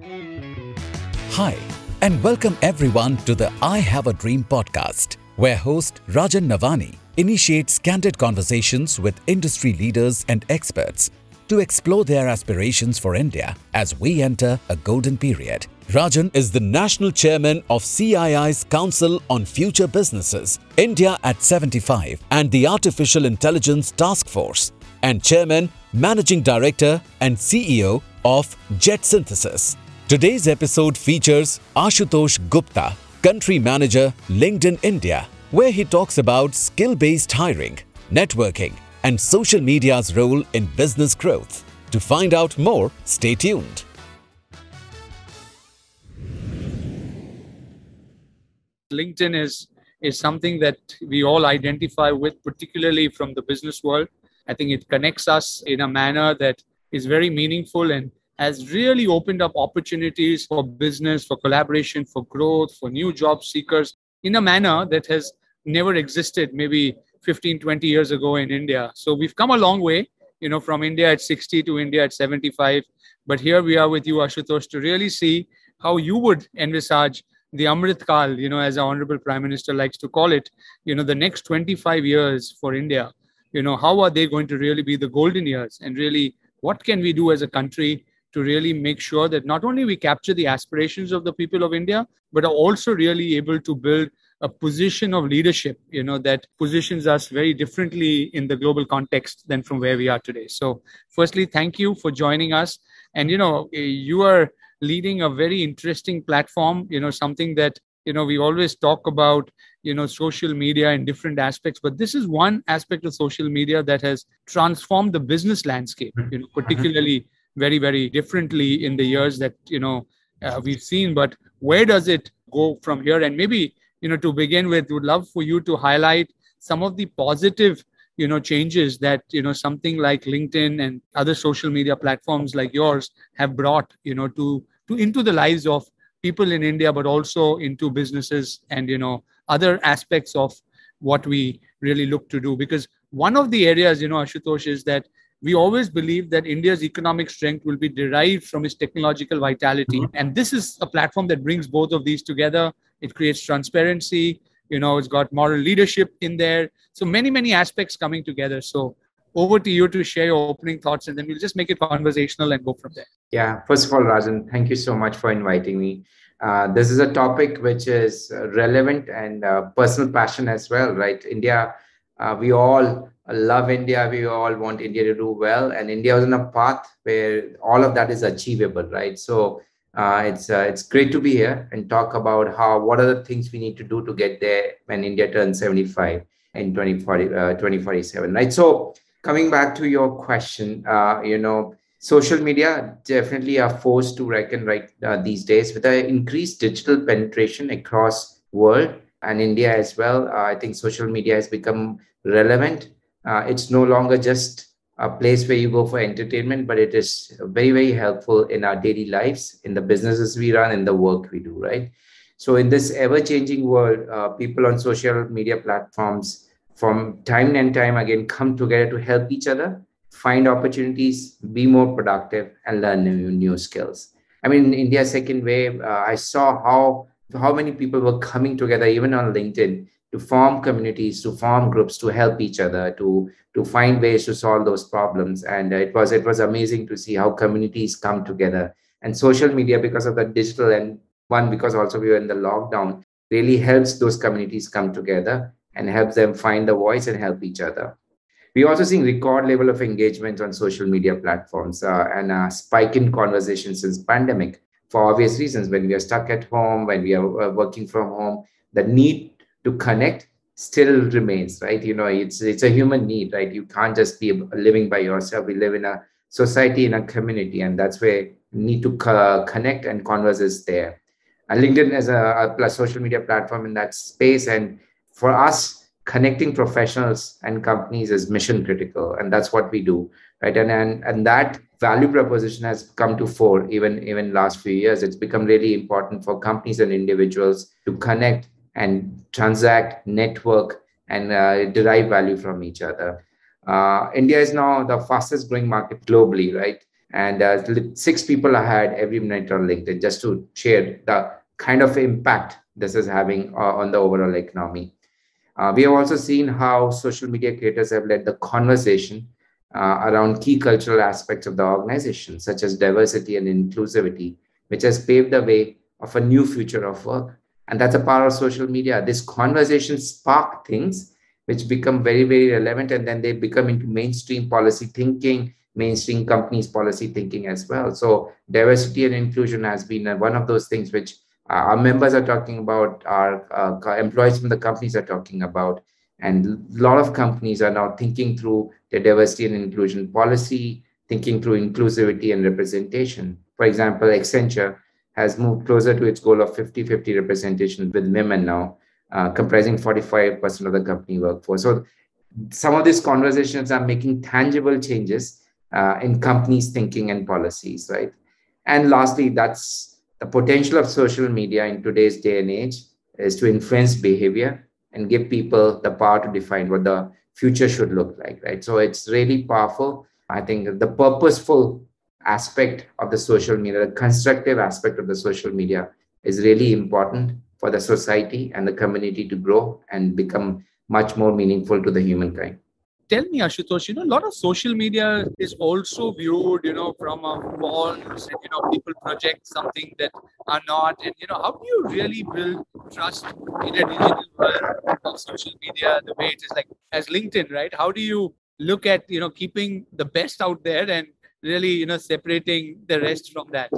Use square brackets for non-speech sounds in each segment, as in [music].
Hi, and welcome everyone to the I Have a Dream podcast, where host Rajan Navani initiates candid conversations with industry leaders and experts to explore their aspirations for India as we enter a golden period. Rajan is the national chairman of CII's Council on Future Businesses, India at 75, and the Artificial Intelligence Task Force, and chairman, managing director, and CEO of JetSynthesys. Today's episode features Ashutosh Gupta, country manager, LinkedIn India, where he talks about skill based hiring, networking, and social media's role in business growth. To find out more, stay tuned. LinkedIn is is something that we all identify with, particularly from the business world. I think it connects us in a manner that is very meaningful and has really opened up opportunities for business, for collaboration, for growth, for new job seekers in a manner that has never existed maybe 15, 20 years ago in India. So we've come a long way, you know, from India at 60 to India at 75. But here we are with you, Ashutosh, to really see how you would envisage the Amrit Kal, you know, as our Honorable Prime Minister likes to call it, you know, the next 25 years for India, you know, how are they going to really be the golden years? And really, what can we do as a country to really make sure that not only we capture the aspirations of the people of India, but are also really able to build a position of leadership, you know, that positions us very differently in the global context than from where we are today. So, firstly, thank you for joining us. And, you know, you are leading a very interesting platform, you know, something that, you know, we always talk about, you know, social media in different aspects, but this is one aspect of social media that has transformed the business landscape, mm-hmm. you know, particularly very, very differently in the years that, you know, uh, we've seen. But where does it go from here? And maybe you know, to begin with, would love for you to highlight some of the positive, you know, changes that, you know, something like LinkedIn and other social media platforms like yours have brought, you know, to, to into the lives of people in India, but also into businesses and, you know, other aspects of what we really look to do. Because one of the areas, you know, Ashutosh, is that we always believe that India's economic strength will be derived from its technological vitality. Mm-hmm. And this is a platform that brings both of these together. It creates transparency, you know, it's got moral leadership in there. So many, many aspects coming together. So over to you to share your opening thoughts and then we'll just make it conversational and go from there. Yeah, first of all, Rajan, thank you so much for inviting me. Uh, this is a topic which is relevant and uh, personal passion as well, right? India, uh, we all love India. We all want India to do well, and India is on a path where all of that is achievable, right? So uh, it's uh, it's great to be here and talk about how what are the things we need to do to get there when India turns 75 in 2040 uh, 2047, right? So coming back to your question, uh, you know. Social media definitely are forced to reckon right uh, these days with the increased digital penetration across world and India as well. Uh, I think social media has become relevant uh, it's no longer just a place where you go for entertainment, but it is very, very helpful in our daily lives, in the businesses we run, in the work we do, right? So, in this ever changing world, uh, people on social media platforms from time and time again come together to help each other find opportunities, be more productive, and learn new, new skills. I mean, in India's second wave, uh, I saw how how many people were coming together, even on LinkedIn, to form communities, to form groups, to help each other, to to find ways to solve those problems. And it was it was amazing to see how communities come together. And social media, because of the digital and one because also we were in the lockdown, really helps those communities come together and helps them find the voice and help each other. We're also seeing record level of engagement on social media platforms uh, and a spike in conversations since pandemic for obvious reasons. When we are stuck at home, when we are uh, working from home, the need to connect still remains right? You know it's it's a human need right? You can't just be living by yourself. We live in a society in a community and that's where need to co- connect and converse is there. And linkedin is a, a social media platform in that space and for us connecting professionals and companies is mission critical and that's what we do right? And and, and that value proposition has come to fore even even last few years. It's become really important for companies and individuals to connect and transact, network, and uh, derive value from each other. Uh, India is now the fastest growing market globally, right? and uh, six people I had every minute on LinkedIn just to share the kind of impact this is having uh, on the overall economy. Uh, we have also seen how social media creators have led the conversation uh, around key cultural aspects of the organization, such as diversity and inclusivity, which has paved the way of a new future of work. And that's a power of social media. This conversation spark things which become very, very relevant, and then they become into mainstream policy thinking, mainstream companies policy thinking as well. So diversity and inclusion has been one of those things which our members are talking about, our uh, employees from the companies are talking about, and a lot of companies are now thinking through their diversity and inclusion policy, thinking through inclusivity and representation. For example, Accenture has moved closer to its goal of 50 50 representation with women now, uh, comprising 45% of the company workforce. So, some of these conversations are making tangible changes uh, in companies' thinking and policies, right? And lastly, that's the potential of social media in today's day and age is to influence behavior and give people the power to define what the future should look like, right? So it's really powerful. I think the purposeful aspect of the social media, the constructive aspect of the social media is really important for the society and the community to grow and become much more meaningful to the humankind tell me, Ashutosh, you know, a lot of social media is also viewed, you know, from a false you know, people project something that are not. And, you know, how do you really build trust in a digital world of social media the way it is like as LinkedIn, right? How do you look at, you know, keeping the best out there and really, you know, separating the rest from that?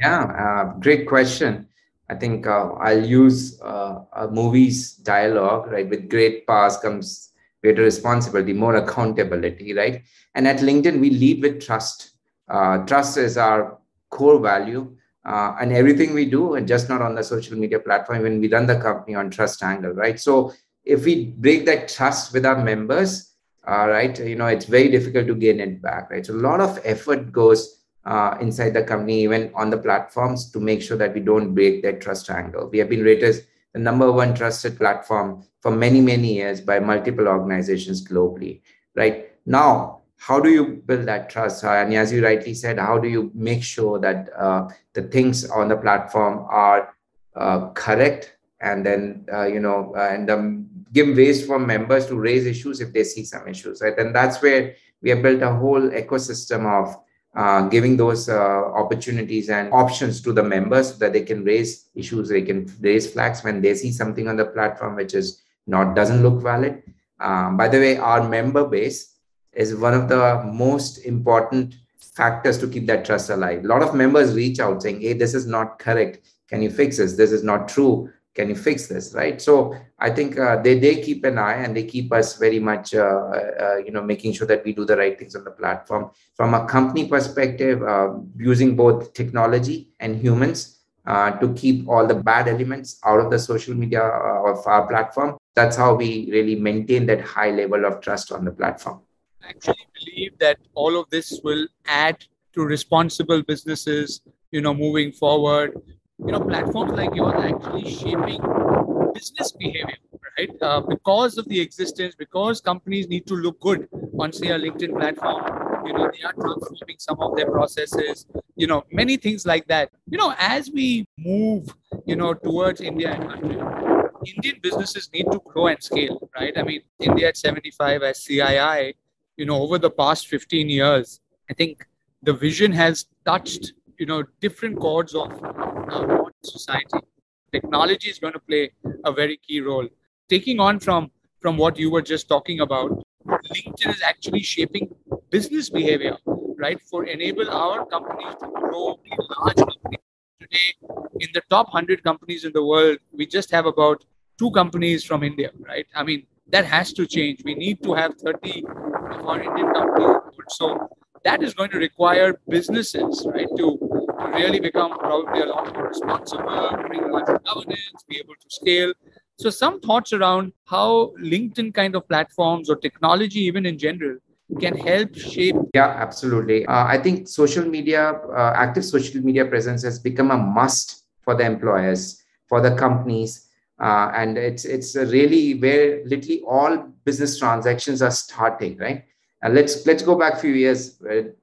Yeah, uh, great question. I think uh, I'll use uh, a movie's dialogue, right? With great powers comes greater responsibility, more accountability, right? And at LinkedIn, we lead with trust. Uh, trust is our core value. Uh, and everything we do, and just not on the social media platform, when we run the company on trust angle, right? So if we break that trust with our members, uh, right, you know, it's very difficult to gain it back, right? So a lot of effort goes uh, inside the company, even on the platforms, to make sure that we don't break that trust angle. We have been rated the number one trusted platform for many, many years by multiple organizations globally, right? Now, how do you build that trust? Uh, and as you rightly said, how do you make sure that uh, the things on the platform are uh, correct and then, uh, you know, and um, give ways for members to raise issues if they see some issues, right? And that's where we have built a whole ecosystem of uh, giving those uh, opportunities and options to the members so that they can raise issues they can raise flags when they see something on the platform which is not doesn't look valid. Um, by the way our member base is one of the most important factors to keep that trust alive. A lot of members reach out saying hey this is not correct. Can you fix this? This is not true can you fix this right? So i think uh, they they keep an eye and they keep us very much uh, uh, you know making sure that we do the right things on the platform. From a company perspective uh, using both technology and humans uh, to keep all the bad elements out of the social media uh, of our platform that's how we really maintain that high level of trust on the platform. I actually believe that all of this will add to responsible businesses you know moving forward you know platforms like yours are actually shaping business behavior right? Uh, because of the existence because companies need to look good on say a linkedin platform you know they are transforming some of their processes you know many things like that. You know as we move you know towards india and country indian businesses need to grow and scale right? I mean india at 75 as cii you know over the past 15 years i think the vision has touched you know different chords of uh, society technology is going to play a very key role. Taking on from from what you were just talking about linkedin is actually shaping business behavior right? For enable our companies to grow large companies. Today in the top 100 companies in the world we just have about two companies from india right? I mean that has to change. We need to have 30 of our indian companies. So that is going to require businesses, right, to, to really become probably a lot more responsible, bring of governance, be able to scale. So, some thoughts around how LinkedIn kind of platforms or technology, even in general, can help shape. Yeah, absolutely. Uh, I think social media, uh, active social media presence has become a must for the employers, for the companies. Uh, and it's it's really where literally all business transactions are starting, right? And let's let's go back a few years.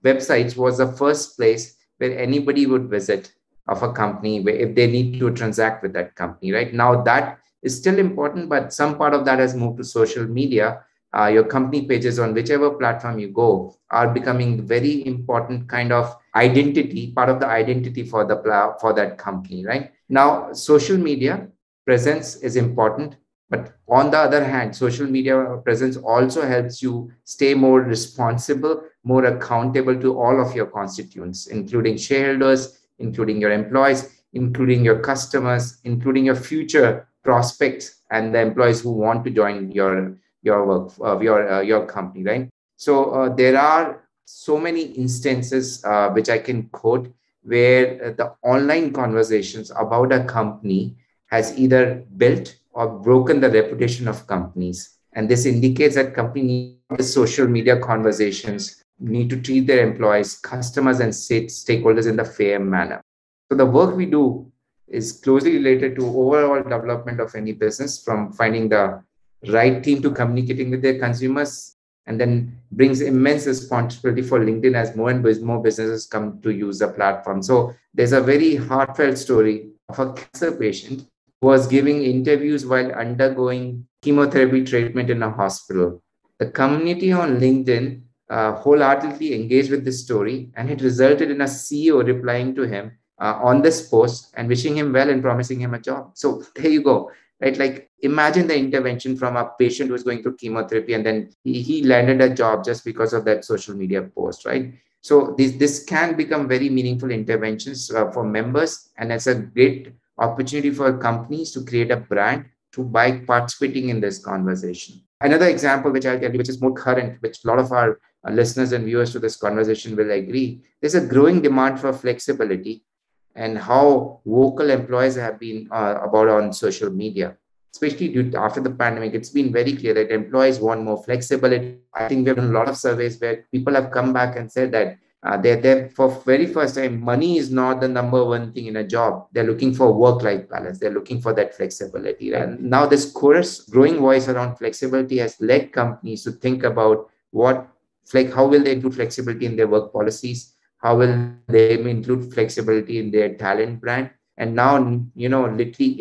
Websites was the first place where anybody would visit of a company where if they need to transact with that company. Right now, that is still important, but some part of that has moved to social media. Uh, your company pages on whichever platform you go are becoming very important kind of identity, part of the identity for the for that company. Right now, social media presence is important but on the other hand, social media presence also helps you stay more responsible, more accountable to all of your constituents, including shareholders, including your employees, including your customers, including your future prospects and the employees who want to join your your work uh, your uh, your company, right? So uh, there are so many instances uh, which I can quote where the online conversations about a company has either built or broken the reputation of companies. And this indicates that need social media conversations, need to treat their employees, customers, and stakeholders in the fair manner. So the work we do is closely related to overall development of any business from finding the right team to communicating with their consumers and then brings immense responsibility for linkedin as more and more businesses come to use the platform so there's a very heartfelt story of a cancer patient who was giving interviews while undergoing chemotherapy treatment in a hospital. The community on LinkedIn uh, wholeheartedly engaged with this story, and it resulted in a CEO replying to him uh, on this post and wishing him well and promising him a job. So there you go. Right, like imagine the intervention from a patient who's going through chemotherapy, and then he, he landed a job just because of that social media post, right? So this this can become very meaningful interventions uh, for members, and it's a great opportunity for companies to create a brand to by participating in this conversation. Another example, which I'll tell you, which is more current, which a lot of our listeners and viewers to this conversation will agree, there's a growing demand for flexibility and how vocal employees have been uh, about on social media. Especially due after the pandemic, it's been very clear that employees want more flexibility. I think we've done a lot of surveys where people have come back and said that uh, they're there for very first time money is not the number one thing in a job they're looking for work life balance they're looking for that flexibility right? and now this chorus growing voice around flexibility has led companies to think about what like how will they include flexibility in their work policies? How will they include flexibility in their talent brand? And now you know literally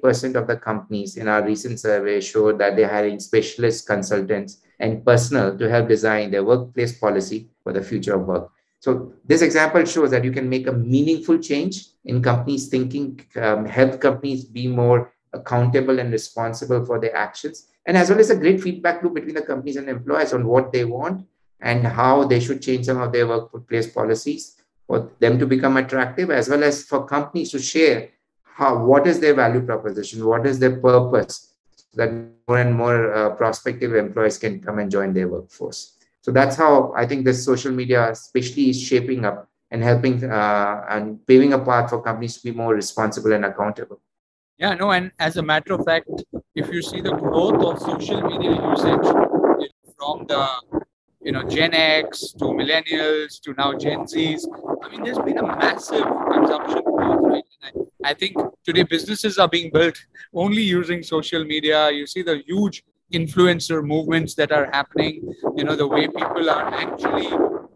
88% of the companies in our recent survey showed that they're hiring specialist consultants and personnel to help design their workplace policy for the future of work. So this example shows that you can make a meaningful change in companies thinking, um, help companies be more accountable and responsible for their actions, and as well as a great feedback loop between the companies and employees on what they want and how they should change some of their workplace policies for them to become attractive, as well as for companies to share how what is their value proposition, what is their purpose, so that more and more uh, prospective employees can come and join their workforce. So that's how I think this social media, especially, is shaping up and helping uh, and paving a path for companies to be more responsible and accountable. Yeah, no, and as a matter of fact, if you see the growth of social media usage from the you know Gen X to millennials to now Gen Zs, I mean, there's been a massive consumption growth, right? And I, I think today businesses are being built [laughs] only using social media. You see the huge influencer movements that are happening you know the way people are actually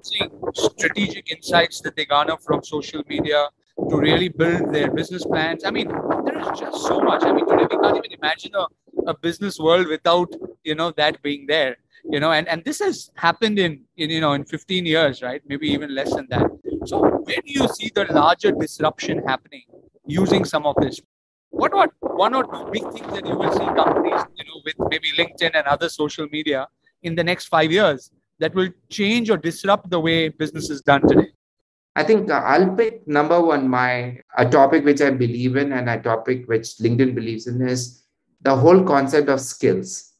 seeing strategic insights that they garner from social media to really build their business plans i mean there is just so much i mean today we can't even imagine a, a business world without you know that being there you know and, and this has happened in, in you know in 15 years right maybe even less than that so where do you see the larger disruption happening using some of this what about one or two big things that you will see companies, you know, with maybe LinkedIn and other social media in the next five years that will change or disrupt the way business is done today? I think I'll pick number one, my a topic which I believe in and a topic which LinkedIn believes in is the whole concept of skills.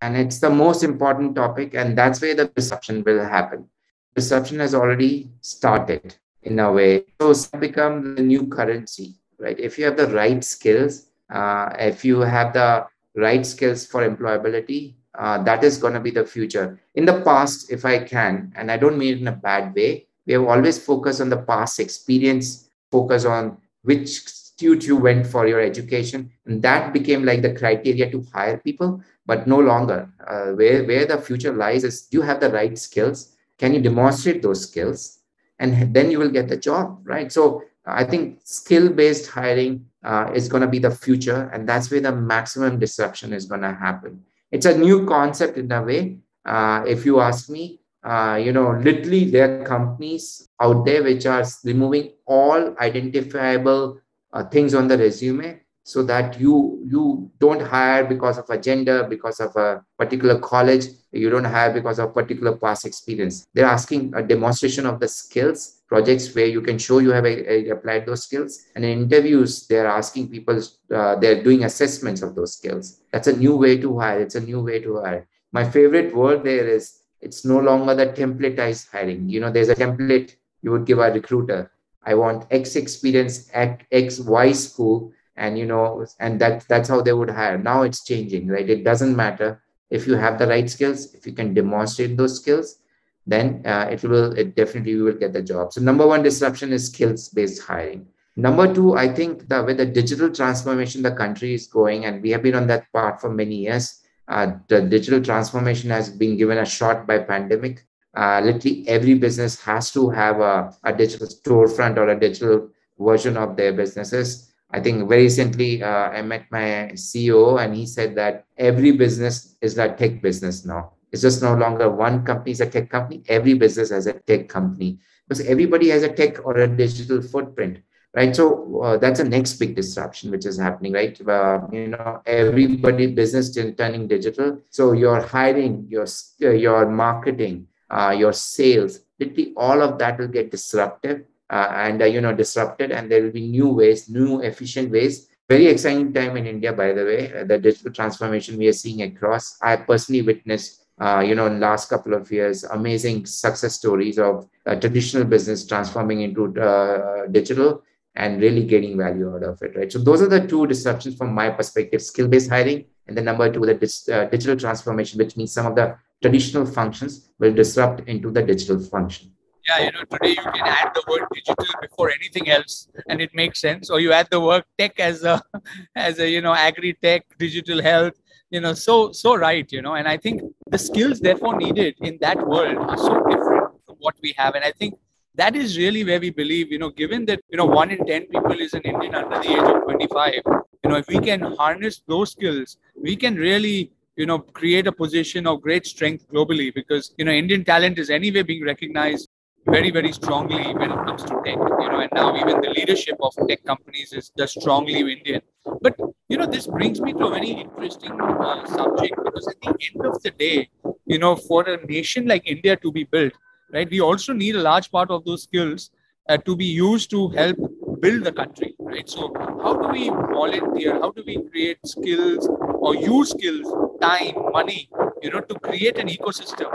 And it's the most important topic, and that's where the disruption will happen. Disruption has already started in a way. So become the new currency right? If you have the right skills, uh, if you have the right skills for employability, uh, that is going to be the future. In the past, if I can, and I don't mean it in a bad way, we have always focused on the past experience, focus on which institute you went for your education. And that became like the criteria to hire people, but no longer. Uh, where, where the future lies is do you have the right skills? Can you demonstrate those skills? And then you will get the job, right? So I think skill based hiring uh, is going to be the future. And that's where the maximum disruption is going to happen. It's a new concept in a way. Uh, if you ask me, uh, you know, literally there are companies out there which are removing all identifiable uh, things on the resume so that you you don't hire because of a gender because of a particular college. You don't hire because of particular past experience. They're asking a demonstration of the skills projects where you can show you have a, a applied those skills. And in interviews they're asking people uh, they're doing assessments of those skills. That's a new way to hire. It's a new way to hire. My favorite word there is it's no longer the templatized hiring. You know there's a template you would give a recruiter i want x experience at x y school and you know and that that's how they would hire. Now it's changing right? It doesn't matter if you have the right skills if you can demonstrate those skills then uh, it will it definitely you will get the job. So number one disruption is skills based hiring. Number two i think that with the digital transformation the country is going and we have been on that path for many years. Uh, the digital transformation has been given a shot by pandemic uh, literally every business has to have a, a digital storefront or a digital version of their businesses I think very recently uh, I met my CEO and he said that every business is a tech business now. It's just no longer one company is a tech company. Every business has a tech company because everybody has a tech or a digital footprint, right? So uh, that's the next big disruption which is happening, right? Uh, you know, everybody business turning digital. So your hiring, your your marketing, uh, your sales, literally all of that will get disruptive uh, and uh, you know disrupted and there will be new ways new efficient ways. Very exciting time in india by the way uh, the digital transformation we are seeing across. I personally witnessed uh, you know in last couple of years amazing success stories of uh, traditional business transforming into uh, digital and really getting value out of it right? So those are the two disruptions from my perspective. Skill based hiring and the number two the dis- digital transformation which means some of the traditional functions will disrupt into the digital function yeah, you know, today you can add the word digital before anything else, and it makes sense. Or you add the word tech as a, [laughs] as a you know, agri tech, digital health. You know, so so right. You know, and I think the skills therefore needed in that world are so different from what we have, and I think that is really where we believe. You know, given that you know one in ten people is an Indian under the age of twenty five. You know, if we can harness those skills, we can really you know create a position of great strength globally because you know indian talent is anyway being recognized very very strongly when it comes to tech you know and now even the leadership of tech companies is just strongly indian. But you know this brings me to a very interesting uh, subject because at the end of the day you know for a nation like india to be built right we also need a large part of those skills uh, to be used to help build the country right? So how do we volunteer? How do we create skills or use skills time money you know to create an ecosystem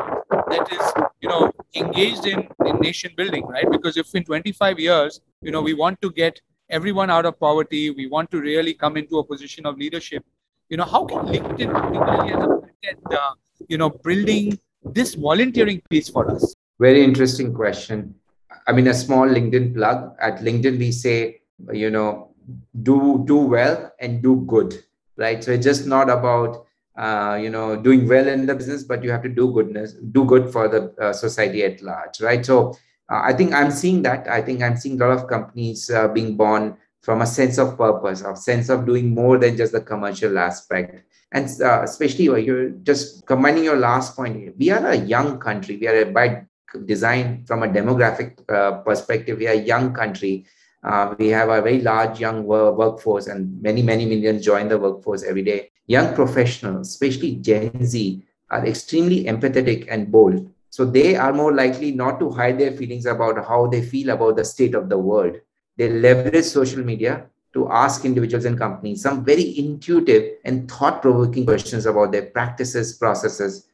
that is you know engaged in, in nation building right? Because if in 25 years you know we want to get everyone out of poverty we want to really come into a position of leadership you know how can linkedin particularly as a uh, you know building this volunteering piece for us? Very interesting question. I mean a small linkedin plug. At linkedin we say you know do do well and do good right? So it's just not about uh, you know doing well in the business but you have to do goodness do good for the uh, society at large right? So uh, i think i'm seeing that. I think i'm seeing a lot of companies uh, being born from a sense of purpose of sense of doing more than just the commercial aspect. And uh, especially you're just combining your last point we are a young country. We are a, by design from a demographic uh, perspective we are a young country uh, we have a very large young workforce and many, many millions join the workforce every day. Young professionals, especially Gen Z, are extremely empathetic and bold. So they are more likely not to hide their feelings about how they feel about the state of the world. They leverage social media to ask individuals and companies some very intuitive and thought provoking questions about their practices, processes,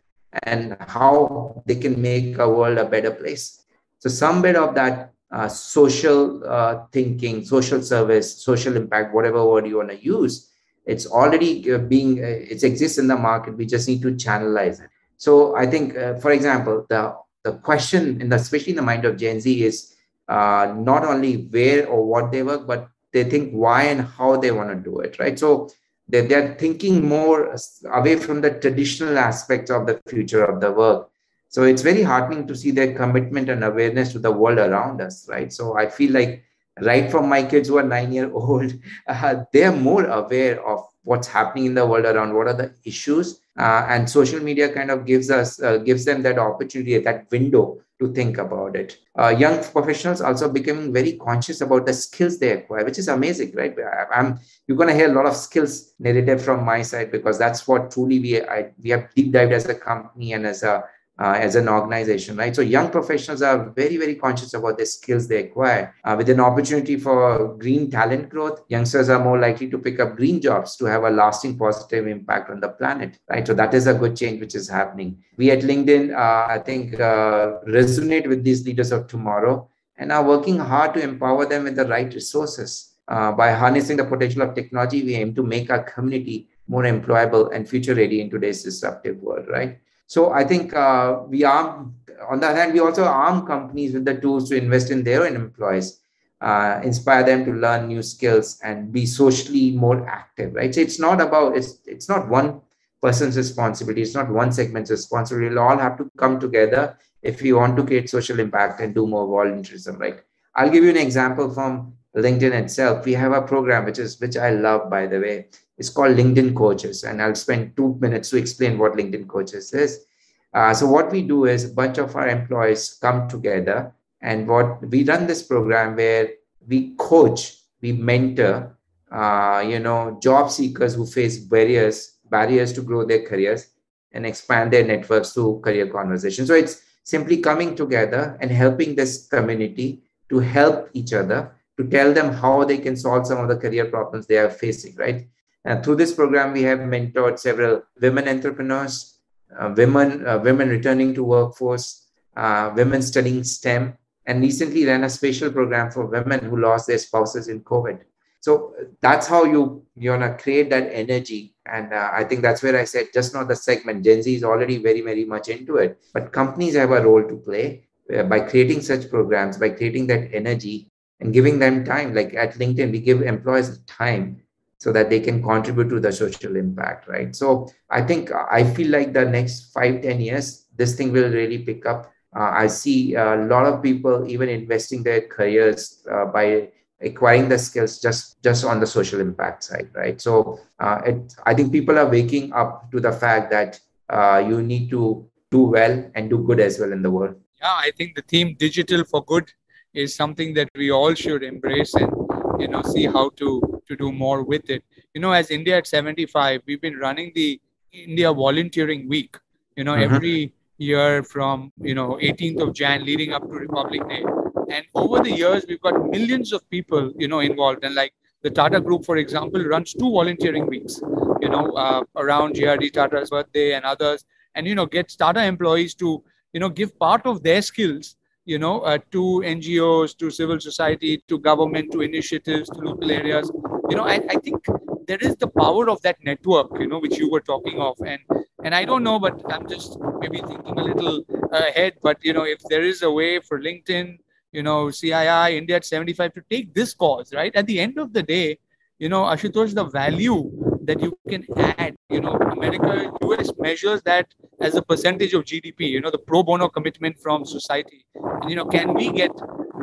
and how they can make a world a better place. So, some bit of that uh, social uh, thinking, social service, social impact, whatever word you want to use, it's already uh, being, uh, it exists in the market. We just need to channelize it. So I think, uh, for example, the, the question, in the, especially in the mind of Gen Z, is not only where or what they work, but they think why and how they want to do it, right? So they're, they're thinking more away from the traditional aspects of the future of the work. So it's very heartening to see their commitment and awareness to the world around us, right? So I feel like right from my kids who are nine year old, [laughs] uh, they're more aware of what's happening in the world around, what are the issues, uh, and social media kind of gives us uh, gives them that opportunity, that window to think about it. Uh, young professionals also becoming very conscious about the skills they acquire, which is amazing, right? I, am you're going to hear a lot of skills narrative from my side because that's what truly we I, we have deep dived as a company and as a uh, as an organization, right? So young professionals are very, very conscious about the skills they acquire. Uh, with an opportunity for green talent growth, youngsters are more likely to pick up green jobs to have a lasting positive impact on the planet, right? So that is a good change which is happening. We at LinkedIn, uh, I think, uh, resonate with these leaders of tomorrow and are working hard to empower them with the right resources. Uh, by harnessing the potential of technology, we aim to make our community more employable and future ready in today's disruptive world, right? So I think uh, we arm, on the other hand, we also arm companies with the tools to invest in their own employees, uh, inspire them to learn new skills and be socially more active, right? So it's not about, it's, it's not one person's responsibility. It's not one segment's responsibility. We'll all have to come together if we want to create social impact and do more volunteerism, right? I'll give you an example from LinkedIn itself. We have a program which is which I love, by the way. It's called LinkedIn Coaches, and I'll spend two minutes to explain what LinkedIn Coaches is. Uh, so what we do is a bunch of our employees come together, and what we run this program where we coach, we mentor, uh, you know, job seekers who face barriers barriers to grow their careers and expand their networks through career conversations. So it's simply coming together and helping this community to help each other to tell them how they can solve some of the career problems they are facing, right? And through this program, we have mentored several women entrepreneurs, uh, women, uh, women returning to workforce, uh, women studying STEM, and recently ran a special program for women who lost their spouses in COVID. So that's how you you wanna create that energy, and uh, I think that's where I said just not the segment. Gen Z is already very very much into it, but companies have a role to play uh, by creating such programs, by creating that energy and giving them time. Like at LinkedIn, we give employees time so that they can contribute to the social impact, right? So I think I feel like the next five ten years, this thing will really pick up. Uh, I see a lot of people even investing their careers uh, by acquiring the skills just just on the social impact side, right? So uh, it, I think people are waking up to the fact that uh, you need to do well and do good as well in the world. Yeah, I think the theme digital for good is something that we all should embrace and you know see how to to do more with it. You know as india at 75 we've been running the india volunteering week you know mm-hmm. every year from you know 18th of jan leading up to republic day. And over the years we've got millions of people you know involved. And like the tata group for example runs two volunteering weeks you know uh, around JRD tata's birthday and others. And you know gets tata employees to you know give part of their skills you know, uh, to NGOs, to civil society, to government, to initiatives, to local areas. You know, I, I think there is the power of that network, you know, which you were talking of. And and I don't know, but I'm just maybe thinking a little ahead. But you know, if there is a way for LinkedIn, you know, CII, India at 75 to take this cause, right? At the end of the day, you know, Ashutosh, the value that you can add. You know, America, US measures that as a percentage of GDP. You know, the pro bono commitment from society. And you know, can we get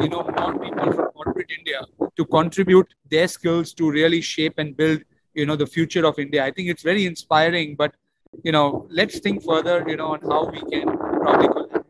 you know more people from corporate India to contribute their skills to really shape and build you know the future of India? I think it's very inspiring. But you know, let's think further. You know, on how we can probably collaborate.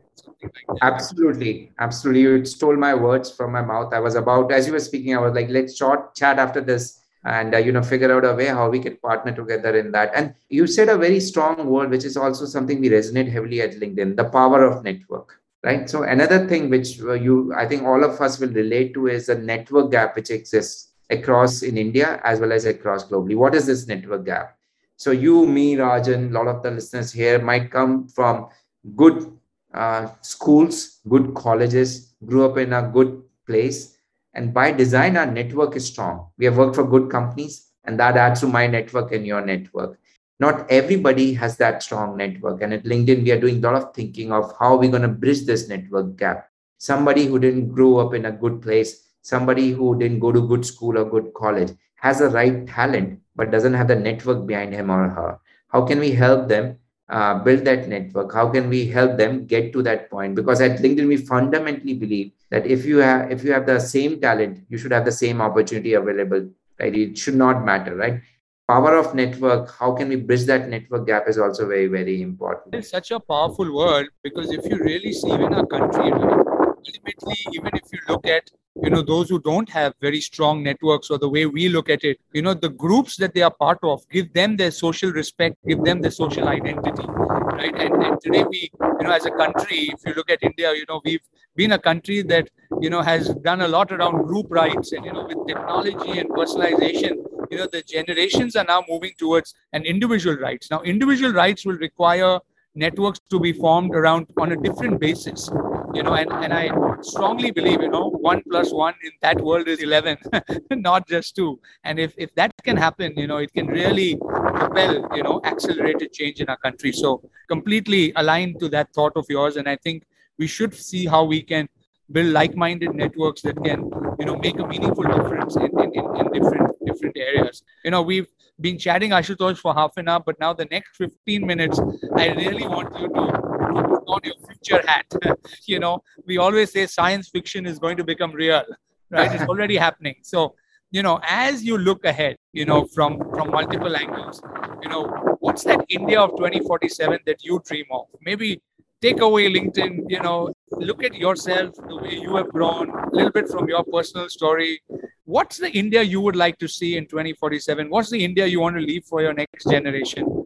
Like absolutely absolutely you stole my words from my mouth i was about as you were speaking i was like let's short chat after this and uh, you know figure out a way how we can partner together in that. And you said a very strong word which is also something we resonate heavily at linkedin the power of network right? So another thing which uh, you i think all of us will relate to is the network gap which exists across in india as well as across globally. What is this network gap? So you me rajan a lot of the listeners here might come from good uh, schools good colleges grew up in a good place and by design, our network is strong. We have worked for good companies, and that adds to my network and your network. Not everybody has that strong network. And at LinkedIn, we are doing a lot of thinking of how we're going to bridge this network gap. Somebody who didn't grow up in a good place, somebody who didn't go to good school or good college has a right talent but doesn't have the network behind him or her how can we help them uh, build that network how can we help them get to that point? Because at linkedin we fundamentally believe that if you have if you have the same talent you should have the same opportunity available right? It should not matter right? Power of network how can we bridge that network gap is also very very important. It's such a powerful word because if you really see in our country right ultimately even if you look at you know those who don't have very strong networks or the way we look at it you know the groups that they are part of give them their social respect give them their social identity right? And, and today we you know as a country if you look at india you know we've been a country that you know has done a lot around group rights and you know with technology and personalization you know the generations are now moving towards an individual rights. Now individual rights will require networks to be formed around on a different basis you know and, and i strongly believe you know one plus one in that world is 11 [laughs] not just two. And if, if that can happen you know it can really propel you know accelerated change in our country. So completely aligned to that thought of yours. And i think we should see how we can build like-minded networks that can you know make a meaningful difference in, in, in, in different different areas. You know we've been chatting ashutosh for half an hour but now the next 15 minutes i really want you to put on your future hat. [laughs] You know we always say science fiction is going to become real right? It's already happening. So you know as you look ahead you know from from multiple angles you know what's that india of 2047 that you dream of? Maybe take away LinkedIn, you know, look at yourself, the way you have grown, a little bit from your personal story. What's the India you would like to see in 2047? What's the India you want to leave for your next generation?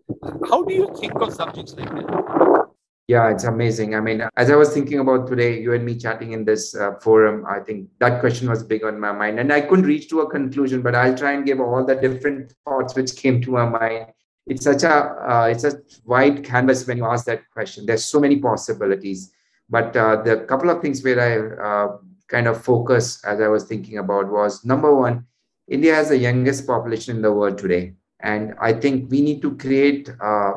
How do you think of subjects like that? Yeah, it's amazing. I mean, as I was thinking about today, you and me chatting in this uh, forum, I think that question was big on my mind. And I couldn't reach to a conclusion, but I'll try and give all the different thoughts which came to my mind it's such a uh, it's a wide canvas when you ask that question there's so many possibilities but uh, the couple of things where i uh, kind of focus as i was thinking about was number one india has the youngest population in the world today. And i think we need to create uh,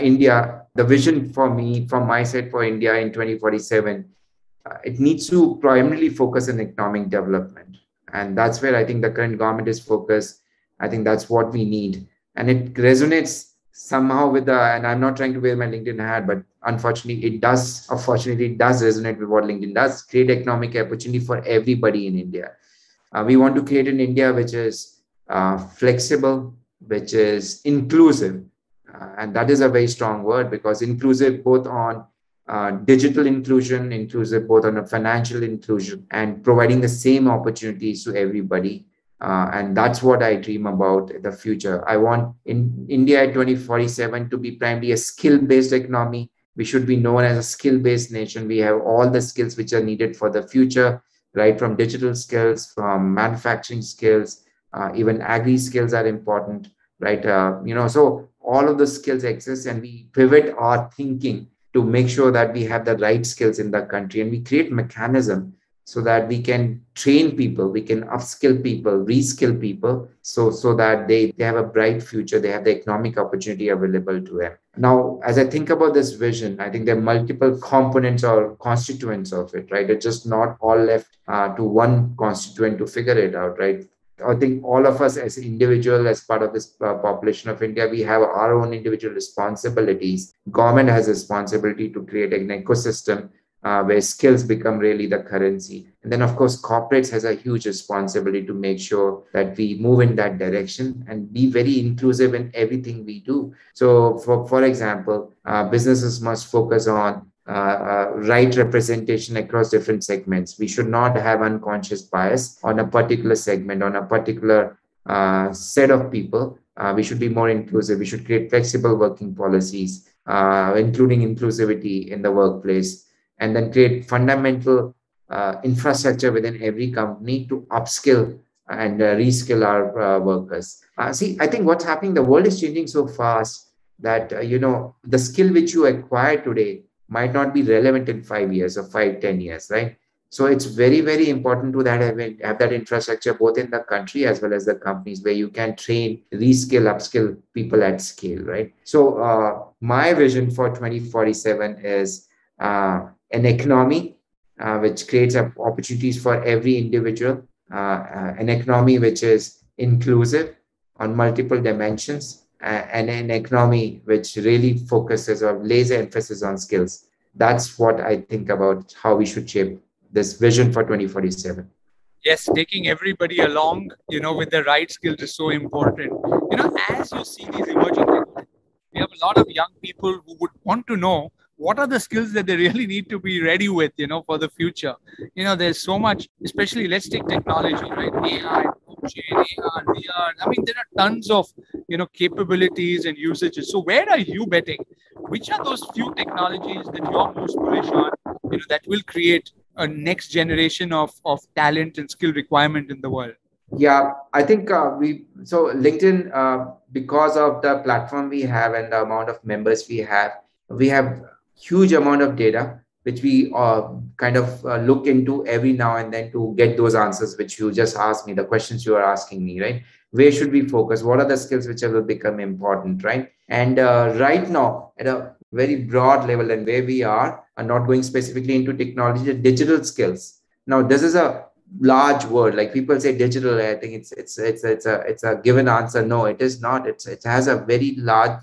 india the vision for me from my side for india in 2047 uh, it needs to primarily focus on economic development. And that's where i think the current government is focused. I think that's what we need. And it resonates somehow with the and i'm not trying to wear my linkedin hat but unfortunately it does unfortunately it does resonate with what linkedin does create economic opportunity for everybody in india. Uh, we want to create an india which is uh, flexible which is inclusive. Uh, and that is a very strong word because inclusive both on uh, digital inclusion inclusive both on a financial inclusion and providing the same opportunities to everybody uh, and that's what I dream about the future. I want in India 2047 to be primarily a skill based economy. We should be known as a skill based nation. We have all the skills which are needed for the future, right? From digital skills, from manufacturing skills, uh, even agri skills are important, right? Uh, you know, so all of the skills exist and we pivot our thinking to make sure that we have the right skills in the country and we create mechanism so that we can train people we can upskill people reskill people so so that they, they have a bright future they have the economic opportunity available to them. Now as i think about this vision i think there are multiple components or constituents of it right? It's just not all left uh, to one constituent to figure it out right? I think all of us as individual, as part of this uh, population of India, we have our own individual responsibilities. Government has responsibility to create an ecosystem uh, where skills become really the currency. And then, of course, corporates has a huge responsibility to make sure that we move in that direction and be very inclusive in everything we do. So, for, for example, uh, businesses must focus on uh, uh, right representation across different segments. We should not have unconscious bias on a particular segment, on a particular uh, set of people. Uh, we should be more inclusive. We should create flexible working policies, including inclusivity in the workplace and then create fundamental uh, infrastructure within every company to upskill and uh, reskill our uh, workers. Uh, see, I think what's happening, the world is changing so fast that, uh, you know, the skill which you acquire today might not be relevant in five years or five, ten years, right? So it's very, very important to that have, have that infrastructure both in the country as well as the companies where you can train, reskill, upskill people at scale, right? So uh, my vision for 2047 is uh, an economy uh, which creates opportunities for every individual uh, an economy which is inclusive on multiple dimensions and an economy which really focuses or lays emphasis on skills. That's what I think about how we should shape this vision for 2047 yes taking everybody along you know with the right skills is so important you know as you see these emerging we have a lot of young people who would want to know what are the skills that they really need to be ready with you know for the future? You know there's so much especially let's take technology right? Ai blockchain ar vr i mean there are tons of you know capabilities and usages. So where are you betting? Which are those few technologies that you're most bullish on you know that will create a next generation of, of talent and skill requirement in the world? Yeah, I think uh, we so LinkedIn uh, because of the platform we have and the amount of members we have, we have huge amount of data which we uh, kind of uh, look into every now and then to get those answers which you just asked me the questions you are asking me right? Where should we focus? What are the skills which will become important right? And uh, right now at a very broad level and where we are and not going specifically into technology digital skills. Now this is a large word. Like people say digital i think it's it's it's it's a it's a given answer. No it is not. It's it has a very large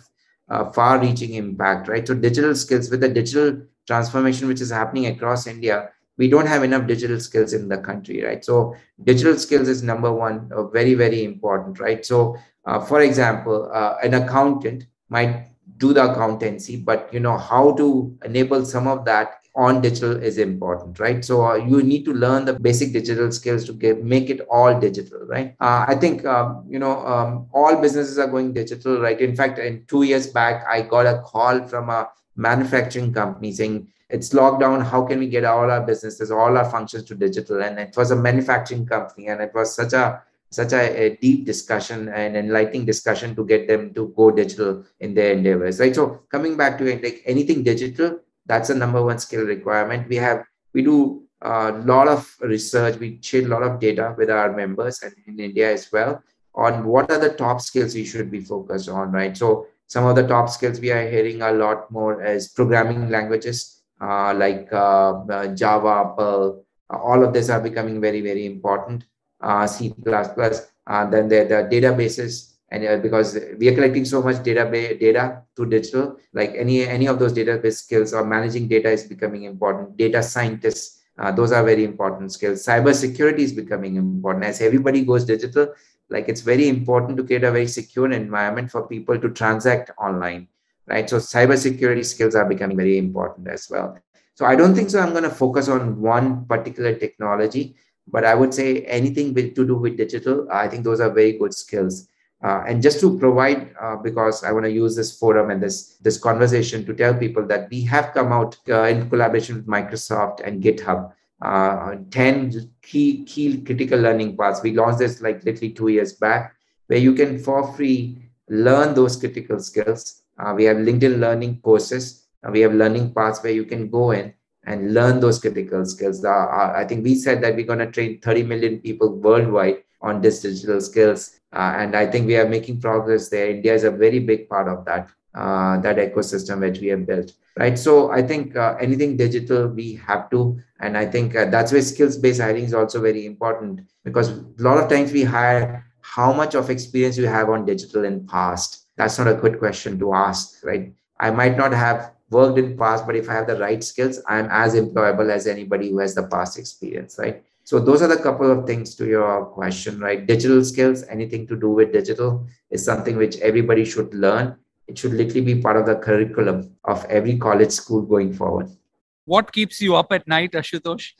uh, far reaching impact right? So digital skills with the digital transformation which is happening across india we don't have enough digital skills in the country right? So digital skills is number one uh, very very important right? So uh, for example uh, an accountant might do the accountancy but you know how to enable some of that on digital is important right? So uh, you need to learn the basic digital skills to get make it all digital right? Uh, i think um, you know um, all businesses are going digital right? In fact in 2 years back i got a call from a manufacturing company saying it's lockdown how can we get all our businesses all our functions to digital? And it was a manufacturing company and it was such a such a, a, deep discussion and enlightening discussion to get them to go digital in their endeavors right? So coming back to it like anything digital that's the number one skill requirement. We have we do a lot of research. We share a lot of data with our members and in india as well on what are the top skills we should be focused on right? So some of the top skills we are hearing a lot more as programming languages uh, like uh, uh, java perl all of this are becoming very very important uh, C++, uh, then the, the databases, and uh, because we are collecting so much data data to digital, like any any of those database skills or managing data is becoming important. Data scientists, uh, those are very important skills. Cyber security is becoming important as everybody goes digital. Like it's very important to create a very secure environment for people to transact online, right? So cyber security skills are becoming very important as well. So I don't think so. I'm going to focus on one particular technology but I would say anything with, to do with digital, I think those are very good skills. Uh, and just to provide, uh, because I want to use this forum and this this conversation to tell people that we have come out uh, in collaboration with Microsoft and GitHub, uh, 10 key key critical learning paths. We launched this like literally two years back, where you can for free learn those critical skills. Uh, we have LinkedIn learning courses. Uh, we have learning paths where you can go in and learn those critical skills. I think we said that we're going to train 30 million people worldwide on these digital skills. Uh, and I think we are making progress there. India is a very big part of that, uh, that ecosystem which we have built, right? So I think uh, anything digital, we have to. And I think uh, that's where skills-based hiring is also very important because a lot of times we hire how much of experience you have on digital in past. That's not a good question to ask, right? I might not have worked in past, but if I have the right skills, I'm as employable as anybody who has the past experience, right? So those are the couple of things to your question, right? Digital skills, anything to do with digital is something which everybody should learn. It should literally be part of the curriculum of every college school going forward. What keeps you up at night, Ashutosh?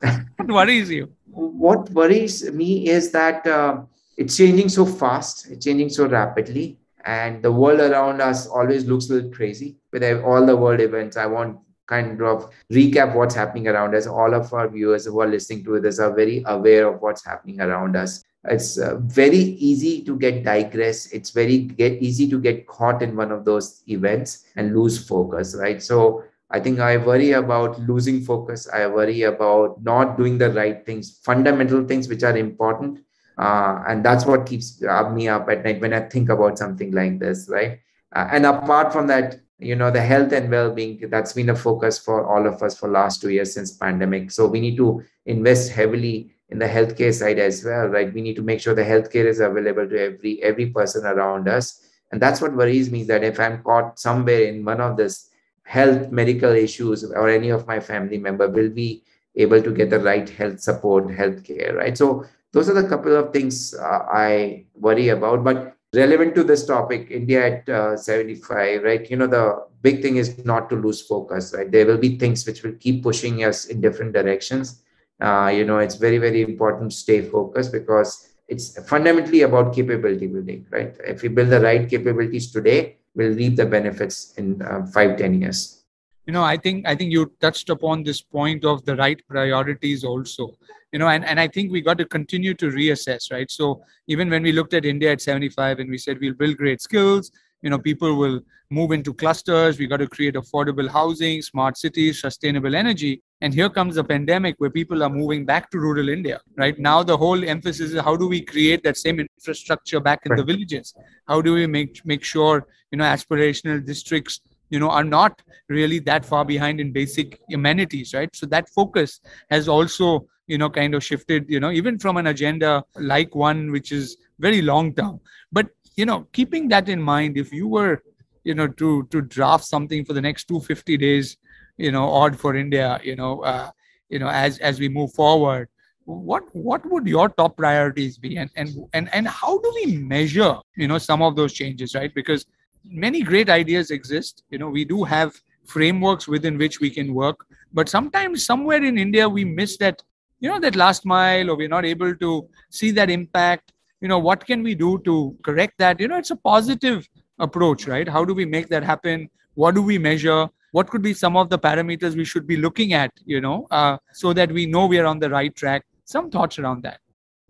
what worries you? What worries me is that uh, it's changing so fast, it's changing so rapidly and the world around us always looks a little crazy with all the world events i want kind of recap what's happening around us. All of our viewers who are listening to this are very aware of what's happening around us. It's uh, very easy to get digress it's very get easy to get caught in one of those events and lose focus right? So i think i worry about losing focus. I worry about not doing the right things fundamental things which are important. Uh, and that's what keeps me up at night when i think about something like this right? Uh, and apart from that you know the health and well-being that's been a focus for all of us for last two years since pandemic so we need to invest heavily in the healthcare side as well, right? We need to make sure the healthcare is available to every every person around us. And that's what worries me that if I'm caught somewhere in one of this health medical issues or any of my family member, will be able to get the right health support, healthcare right? So those are the couple of things uh, I worry about. But relevant to this topic, India at uh, 75, right? You know, the big thing is not to lose focus, right? There will be things which will keep pushing us in different directions. Uh, you know, it's very, very important to stay focused because it's fundamentally about capability building, right? If we build the right capabilities today, we'll reap the benefits in uh, five, ten years you know i think i think you touched upon this point of the right priorities also. You know and, and i think we got to continue to reassess right? So even when we looked at india at 75 and we said we'll build great skills you know people will move into clusters. We got to create affordable housing smart cities sustainable energy. And here comes the pandemic where people are moving back to rural india right? Now the whole emphasis is how do we create that same infrastructure back in right. the villages? How do we make make sure you know aspirational districts you know are not really that far behind in basic amenities right? So that focus has also you know kind of shifted you know even from an agenda like one which is very long term. But you know keeping that in mind if you were you know to to draft something for the next 250 days you know odd for india you know uh, you know as as we move forward what what would your top priorities be? And and and, and how do we measure you know some of those changes right? Because many great ideas exist. You know, we do have frameworks within which we can work, but sometimes somewhere in India we miss that, you know, that last mile, or we're not able to see that impact. You know, what can we do to correct that? You know, it's a positive approach, right? How do we make that happen? What do we measure? What could be some of the parameters we should be looking at? You know, uh, so that we know we are on the right track. Some thoughts around that.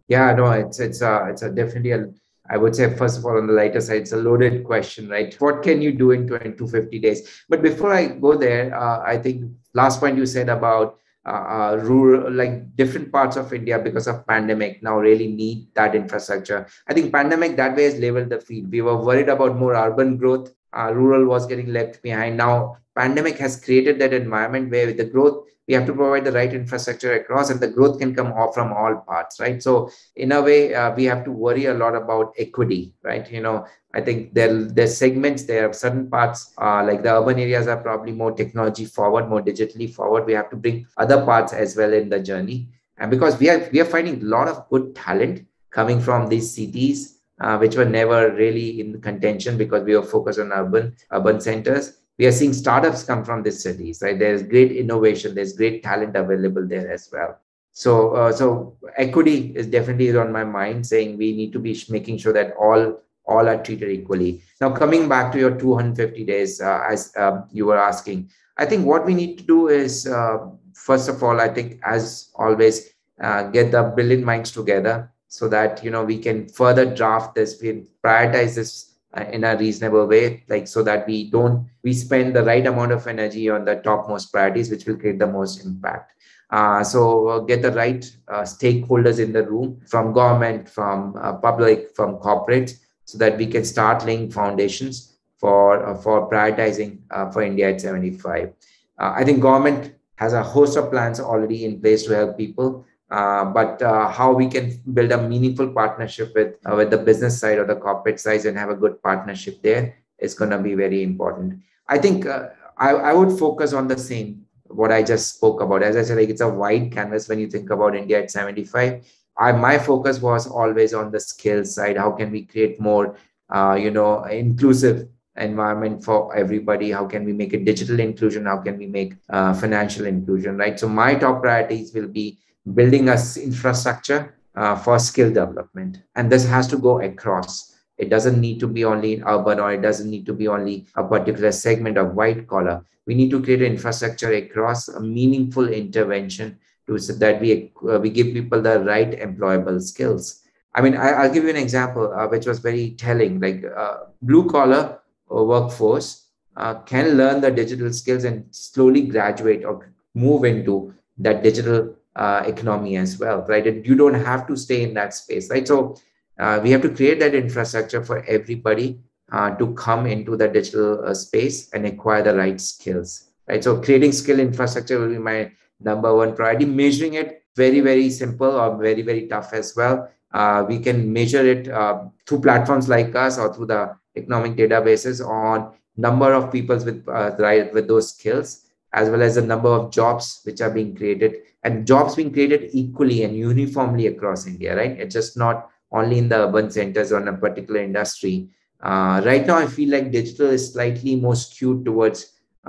Yeah, no, it's it's uh, it's a definitely a I would say, first of all, on the lighter side, it's a loaded question, right? What can you do in 250 days? But before I go there, uh, I think last point you said about uh, uh, rural, like different parts of India because of pandemic now really need that infrastructure. I think pandemic that way has leveled the field. We were worried about more urban growth. Uh, rural was getting left behind. Now pandemic has created that environment where the growth we have to provide the right infrastructure across and the growth can come off from all parts right? So in a way uh, we have to worry a lot about equity right? You know i think there there's segments there are certain parts uh, like the urban areas are probably more technology forward more digitally forward. We have to bring other parts as well in the journey. And because we are we are finding a lot of good talent coming from these cities uh, which were never really in contention because we were focused on urban urban centers we are seeing startups come from these cities right? There's great innovation there's great talent available there as well. So uh, so equity is definitely on my mind saying we need to be making sure that all all are treated equally. Now coming back to your 250 days uh, as uh, you were asking i think what we need to do is uh, first of all i think as always uh, get the brilliant minds together so that you know we can further draft this we prioritize this in a reasonable way like so that we don't we spend the right amount of energy on the topmost priorities which will create the most impact. Uh, so uh, get the right uh, stakeholders in the room from government from uh, public from corporate so that we can start laying foundations for uh, for prioritizing for india at 75 i think government has a host of plans already in place to help people uh, but uh, how we can build a meaningful partnership with uh, with the business side or the corporate side and have a good partnership there is going to be very important. I think uh, I, I would focus on the same what I just spoke about. As I said, like it's a wide canvas when you think about India at 75. I, my focus was always on the skills side. How can we create more, uh, you know, inclusive environment for everybody how can we make a digital inclusion how can we make financial inclusion right so my top priorities will be building us infrastructure uh, for skill development. And this has to go across. It doesn't need to be only in urban or it doesn't need to be only a particular segment of white collar. We need to create an infrastructure across a meaningful intervention to so that we, uh, we give people the right employable skills. I mean, I, will give you an example uh, which was very telling. Like uh, blue collar uh, workforce uh, can learn the digital skills and slowly graduate or move into that digital uh, economy as well, right? And you don't have to stay in that space, right? So uh, we have to create that infrastructure for everybody uh, to come into the digital uh, space and acquire the right skills, right? So creating skill infrastructure will be my number one priority. Measuring it, very, very simple or very, very tough as well. Uh, we can measure it uh, through platforms like us or through the economic databases on number of people with right with those skills as well as the number of jobs which are being created and jobs being created equally and uniformly across india right? It's just not only in the urban centers or in a particular industry. Uh, right now i feel like digital is slightly more skewed towards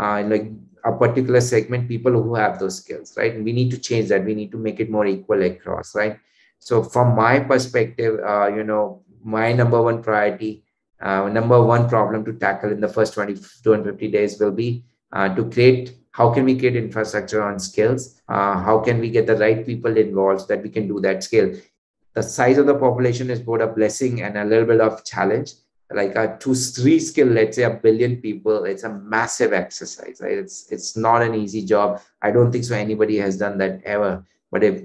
uh, like a particular segment people who have those skills right? And we need to change that. We need to make it more equal across right? So from my perspective uh, you know my number one priority uh, number one problem to tackle in the first 20 250 days will be uh, to create how can we create infrastructure on skills? Uh, how can we get the right people involved so that we can do that scale? The size of the population is both a blessing and a little bit of challenge. Like a to reskill let's say a billion people it's a massive exercise right? It's it's not an easy job. I don't think so anybody has done that ever. But if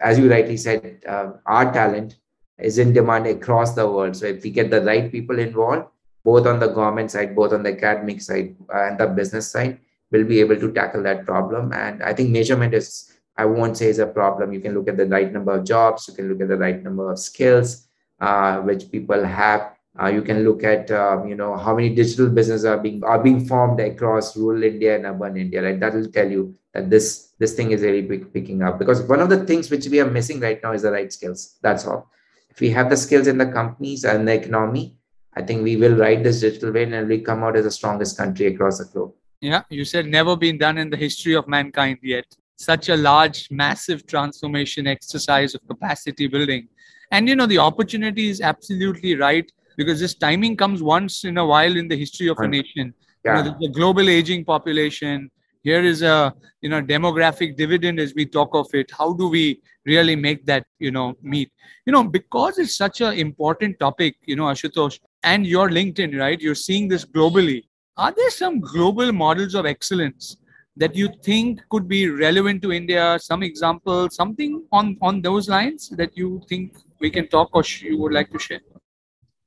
as you rightly said uh, our talent is in demand across the world. So if we get the right people involved both on the government side both on the academic side uh, and the business side we'll be able to tackle that problem and i think measurement is i won't say is a problem you can look at the right number of jobs you can look at the right number of skills uh, which people have uh, you can look at um, you know how many digital businesses are being are being formed across rural India and urban India. Right, that will tell you that this this thing is really big, picking up. Because one of the things which we are missing right now is the right skills. That's all. If we have the skills in the companies and the economy, I think we will ride this digital wave and we come out as the strongest country across the globe. Yeah, you said never been done in the history of mankind yet. Such a large, massive transformation exercise of capacity building. And you know, the opportunity is absolutely right because this timing comes once in a while in the history of a nation. Yeah. You know, the, the global aging population. Here is a you know demographic dividend as we talk of it. How do we really make that you know meet? You know because it's such an important topic. You know Ashutosh and your LinkedIn, right? You're seeing this globally. Are there some global models of excellence that you think could be relevant to India? Some example, something on on those lines that you think we can talk or you would like to share?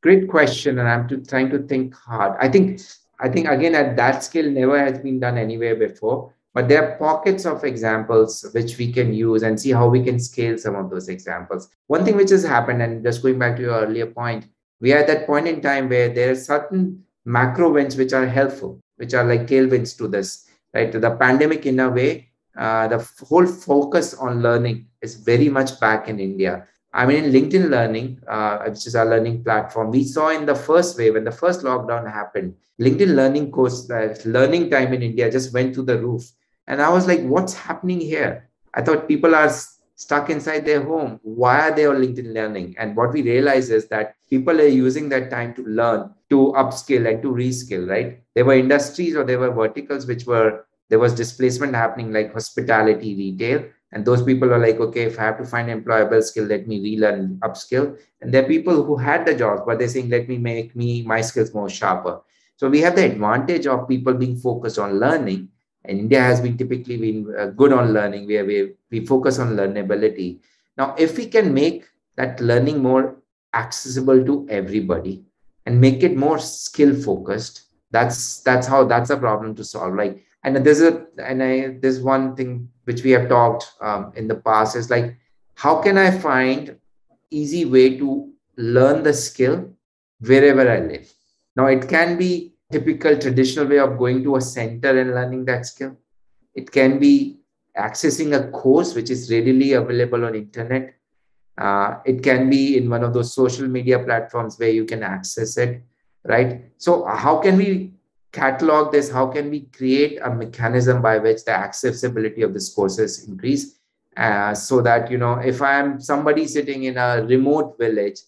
Great question, and I'm trying to think hard. I think I think again at that scale never has been done anywhere before. But there are pockets of examples which we can use and see how we can scale some of those examples. One thing which has happened, and just going back to your earlier point, we are at that point in time where there are certain macro winds which are helpful, which are like tailwinds to this. Right, the pandemic in a way, uh, the whole focus on learning is very much back in India I mean, in LinkedIn Learning, uh, which is our learning platform, we saw in the first wave, when the first lockdown happened, LinkedIn Learning course, uh, learning time in India just went to the roof. And I was like, what's happening here? I thought people are stuck inside their home. Why are they on LinkedIn Learning? And what we realize is that people are using that time to learn, to upskill, and to reskill, right? There were industries or there were verticals which were, there was displacement happening, like hospitality, retail and those people are like, okay, if I have to find employable skill, let me relearn, upskill. And there are people who had the jobs, but they're saying, let me make me my skills more sharper. So we have the advantage of people being focused on learning. And India has been typically been uh, good on learning, where we, we focus on learnability. Now, if we can make that learning more accessible to everybody and make it more skill focused, that's that's how that's a problem to solve. Like, and there's a and I there's one thing which we have talked um, in the past is like how can i find easy way to learn the skill wherever i live now it can be typical traditional way of going to a center and learning that skill it can be accessing a course which is readily available on internet uh, it can be in one of those social media platforms where you can access it right so how can we catalog this? How can we create a mechanism by which the accessibility of this courses increase? Uh, so that, you know, if I'm somebody sitting in a remote village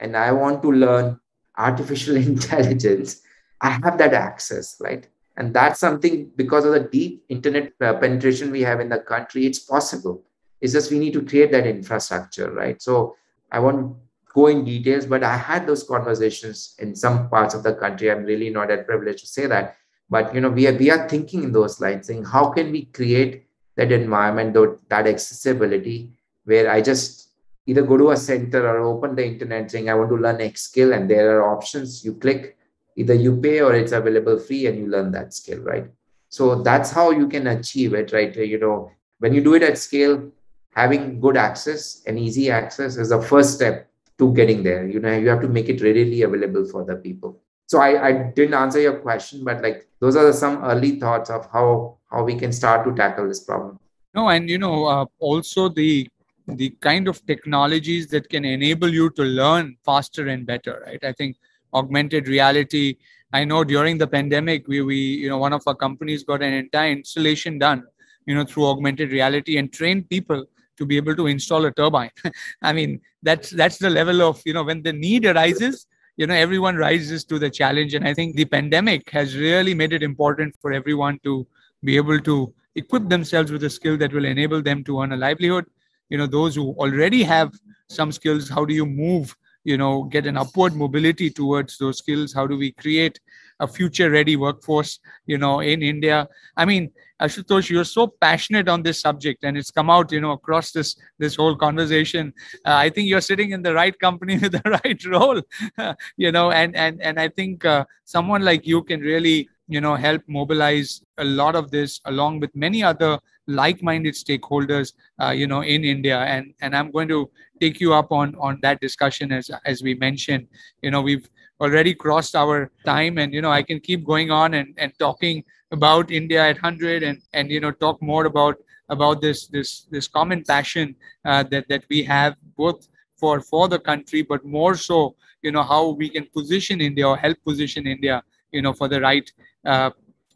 and I want to learn artificial [laughs] intelligence, I have that access, right? And that's something because of the deep internet uh, penetration we have in the country, it's possible. It's just we need to create that infrastructure, right? So I won't go in details, but I had those conversations in some parts of the country. I'm really not that privileged to say that, but you know, we are we are thinking in those lines, saying how can we create that environment, that accessibility, where I just either go to a center or open the internet saying I want to learn X skill, and there are options. You click, either you pay or it's available free, and you learn that skill, right? So that's how you can achieve it, right? You know, when you do it at scale, having good access and easy access is the first step to getting there. You know, you have to make it readily available for the people. So I, I didn't answer your question, but like those are some early thoughts of how how we can start to tackle this problem. No, and you know, uh, also the the kind of technologies that can enable you to learn faster and better, right? I think augmented reality. I know during the pandemic, we we you know one of our companies got an entire installation done, you know, through augmented reality and trained people to be able to install a turbine. [laughs] I mean, that's that's the level of you know when the need arises, you know, everyone rises to the challenge, and I think the pandemic has really made it important for everyone to be able to equip themselves with a skill that will enable them to earn a livelihood. You know, those who already have some skills, how do you move? You know, get an upward mobility towards those skills. How do we create a future ready workforce? You know, in India. I mean, Ashutosh, you're so passionate on this subject, and it's come out, you know, across this this whole conversation. Uh, I think you're sitting in the right company [laughs] with the right role, [laughs] you know, and and and I think uh, someone like you can really, you know, help mobilize a lot of this along with many other like-minded stakeholders, uh, you know, in India. And and I'm going to take you up on on that discussion as as we mentioned. You know, we've already crossed our time, and you know, I can keep going on and and talking about India at 100 and, and you know talk more about about this this this common passion uh, that that we have both for for the country but more so you know how we can position India or help position India you know for the right uh,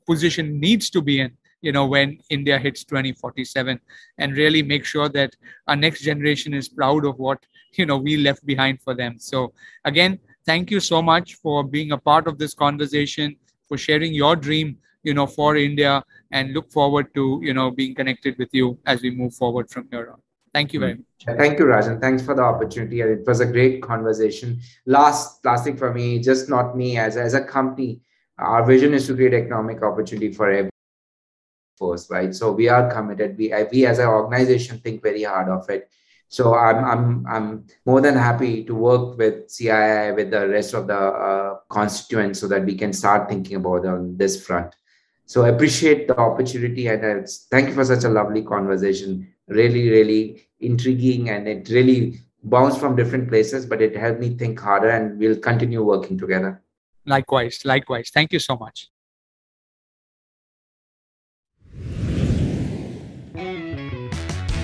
position needs to be in you know when India hits 2047 and really make sure that our next generation is proud of what you know we left behind for them so again thank you so much for being a part of this conversation for sharing your dream you know, for India and look forward to, you know, being connected with you as we move forward from here on. Thank you very mm. much. Thank you, Rajan. Thanks for the opportunity. It was a great conversation. Last, last thing for me, just not me as, as a company, our vision is to create economic opportunity for every force, right? So we are committed. We, we as an organization think very hard of it. So I'm I'm I'm more than happy to work with CII with the rest of the uh, constituents so that we can start thinking about on this front. So I appreciate the opportunity and uh, thank you for such a lovely conversation. Really, really intriguing and it really bounced from different places, but it helped me think harder and we'll continue working together. Likewise, likewise. Thank you so much.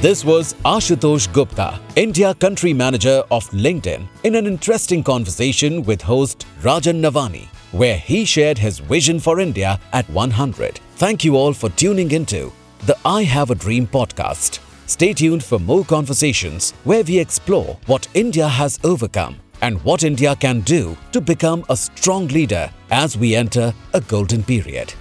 This was Ashutosh Gupta, India Country Manager of LinkedIn, in an interesting conversation with host Rajan Navani where he shared his vision for India at 100. Thank you all for tuning into the I Have a Dream podcast. Stay tuned for more conversations where we explore what India has overcome and what India can do to become a strong leader as we enter a golden period.